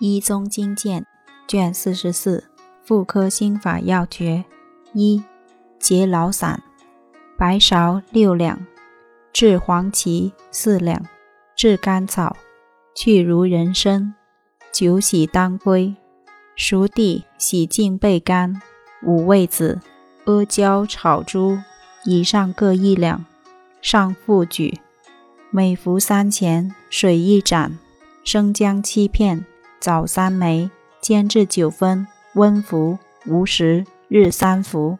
医宗经鉴卷四十四妇科心法要诀一结劳散白芍六两炙黄芪四两炙甘草去如人参酒洗当归熟地洗净备干五味子阿胶炒猪以上各一两上腹举。每服三钱水一盏生姜七片枣三枚，煎至九分，温服，无食，日三服。